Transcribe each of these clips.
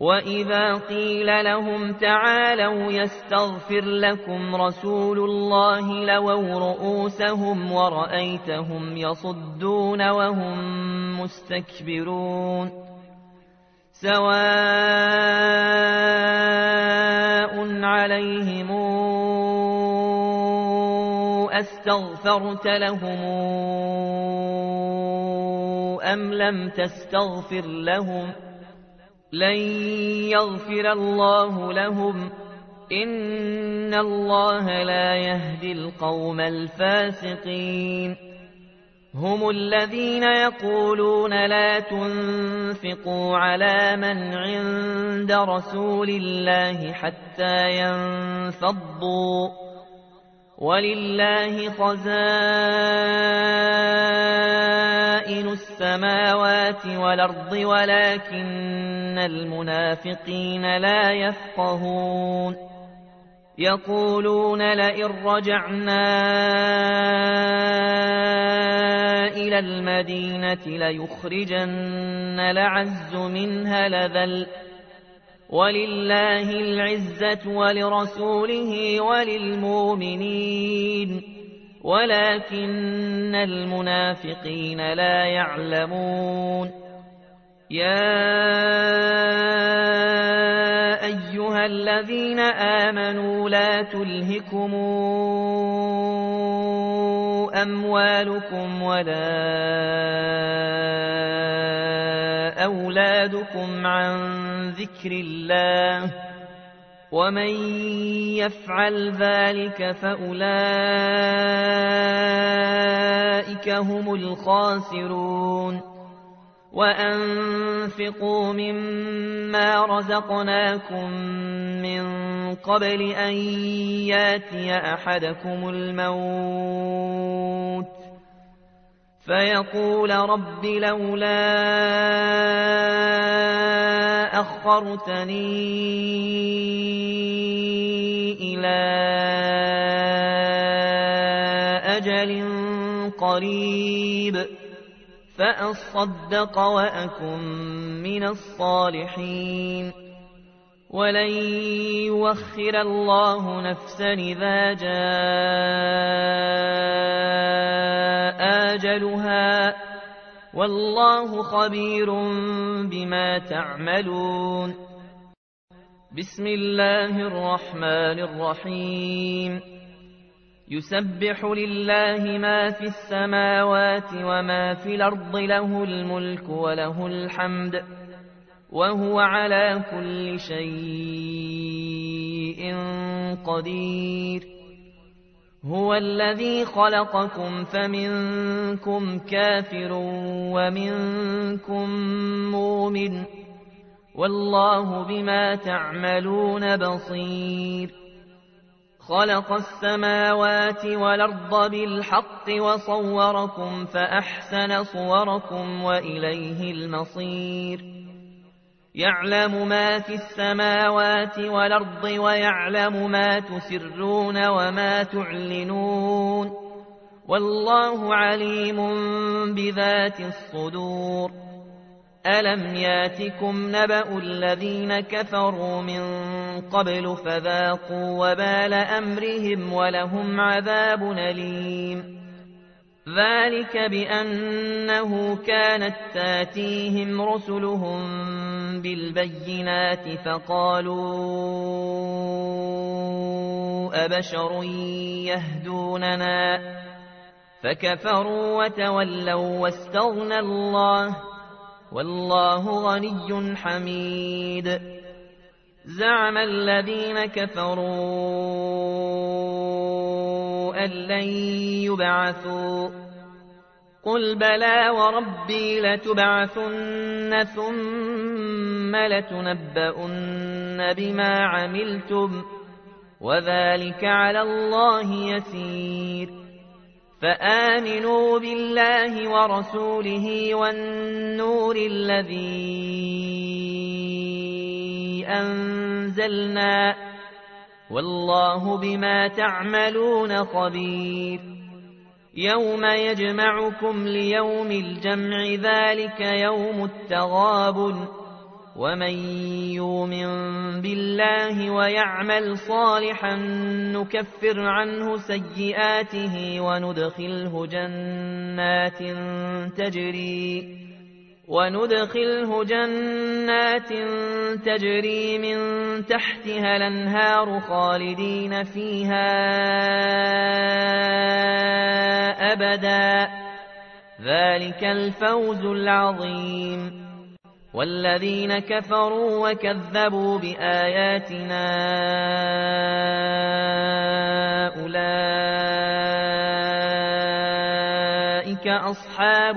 وإذا قيل لهم تعالوا يستغفر لكم رسول الله لووا رؤوسهم ورأيتهم يصدون وهم مستكبرون سواء عليهم أستغفرت لهم أم لم تستغفر لهم لن يغفر الله لهم. إن الله لا يهدي القوم الفاسقين. هم الذين يقولون لا تنفقوا على من عند رسول الله حتى ينفضوا. ولله خزائن السماوات والأرض ولكن المنافقين لا يفقهون. يقولون لئن رجعنا إلى المدينة ليخرجن لعز منها لذل. ولله العزة ولرسوله وللمؤمنين. ولكن المنافقين لا يعلمون. يا أيها الذين آمنوا لا تلهكم أموالكم ولا أولادكم عن ذكر الله. ومن يفعل ذلك فأولئك هم الخاسرون وأنفقوا مما رزقناكم من قبل أن ياتي أحدكم الموت فيقول رب لولا أخرتني إلى أجل قريب فأصدق وأكن من الصالحين. ولن يوخر الله نفسا إذا جاء آجلها. والله خبير بما تعملون. بسم الله الرحمن الرحيم. يسبح لله ما في السماوات وما في الأرض له الملك وله الحمد وهو على كل شيء قدير. هو الذي خلقكم فمنكم كافر ومنكم مؤمن والله بما تعملون بصير خلق السماوات والأرض بالحق وصوركم فأحسن صوركم وإليه المصير يعلم ما في السماوات والأرض ويعلم ما تسرون وما تعلنون والله عليم بذات الصدور ألم ياتكم نبأ الذين كفروا من قبل فذاقوا وبال أمرهم ولهم عذاب أليم ذلك بأنه كانت تاتيهم رسلهم بالبينات فقالوا أبشر يهدوننا فكفروا وتولوا واستغنى الله والله غني حميد زعم الذين كفروا أن لن يبعثوا. قل بلى وربي لتبعثن ثم لتنبؤن بما عملتم وذلك على الله يسير. فآمنوا بالله ورسوله والنور الذي أنزلنا والله بما تعملون خبير. يوم يجمعكم ليوم الجمع ذلك يوم التغابن ومن يؤمن بالله ويعمل صالحا نكفر عنه سيئاته وندخله جنات تجري. وندخله جنات تجري من تحتها الأنهار خالدين فيها أبدا. ذلك الفوز العظيم. والذين كفروا وكذبوا بآياتنا أولئك أصحاب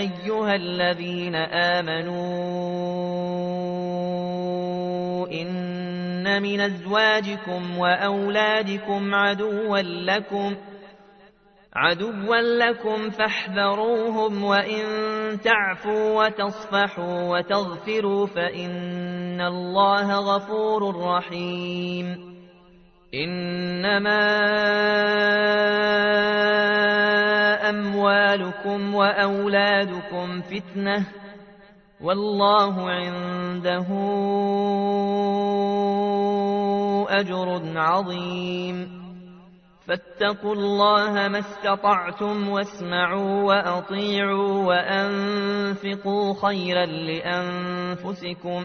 أيها الذين آمنوا إن من أزواجكم وأولادكم عدوا لكم عدوا لكم فاحذروهم وإن تعفوا وتصفحوا وتغفروا فإن الله غفور رحيم. إنما أموالكم وأولادكم فتنة والله عنده أجر عظيم فاتقوا الله ما استطعتم واسمعوا وأطيعوا وأنفقوا خيرا لأنفسكم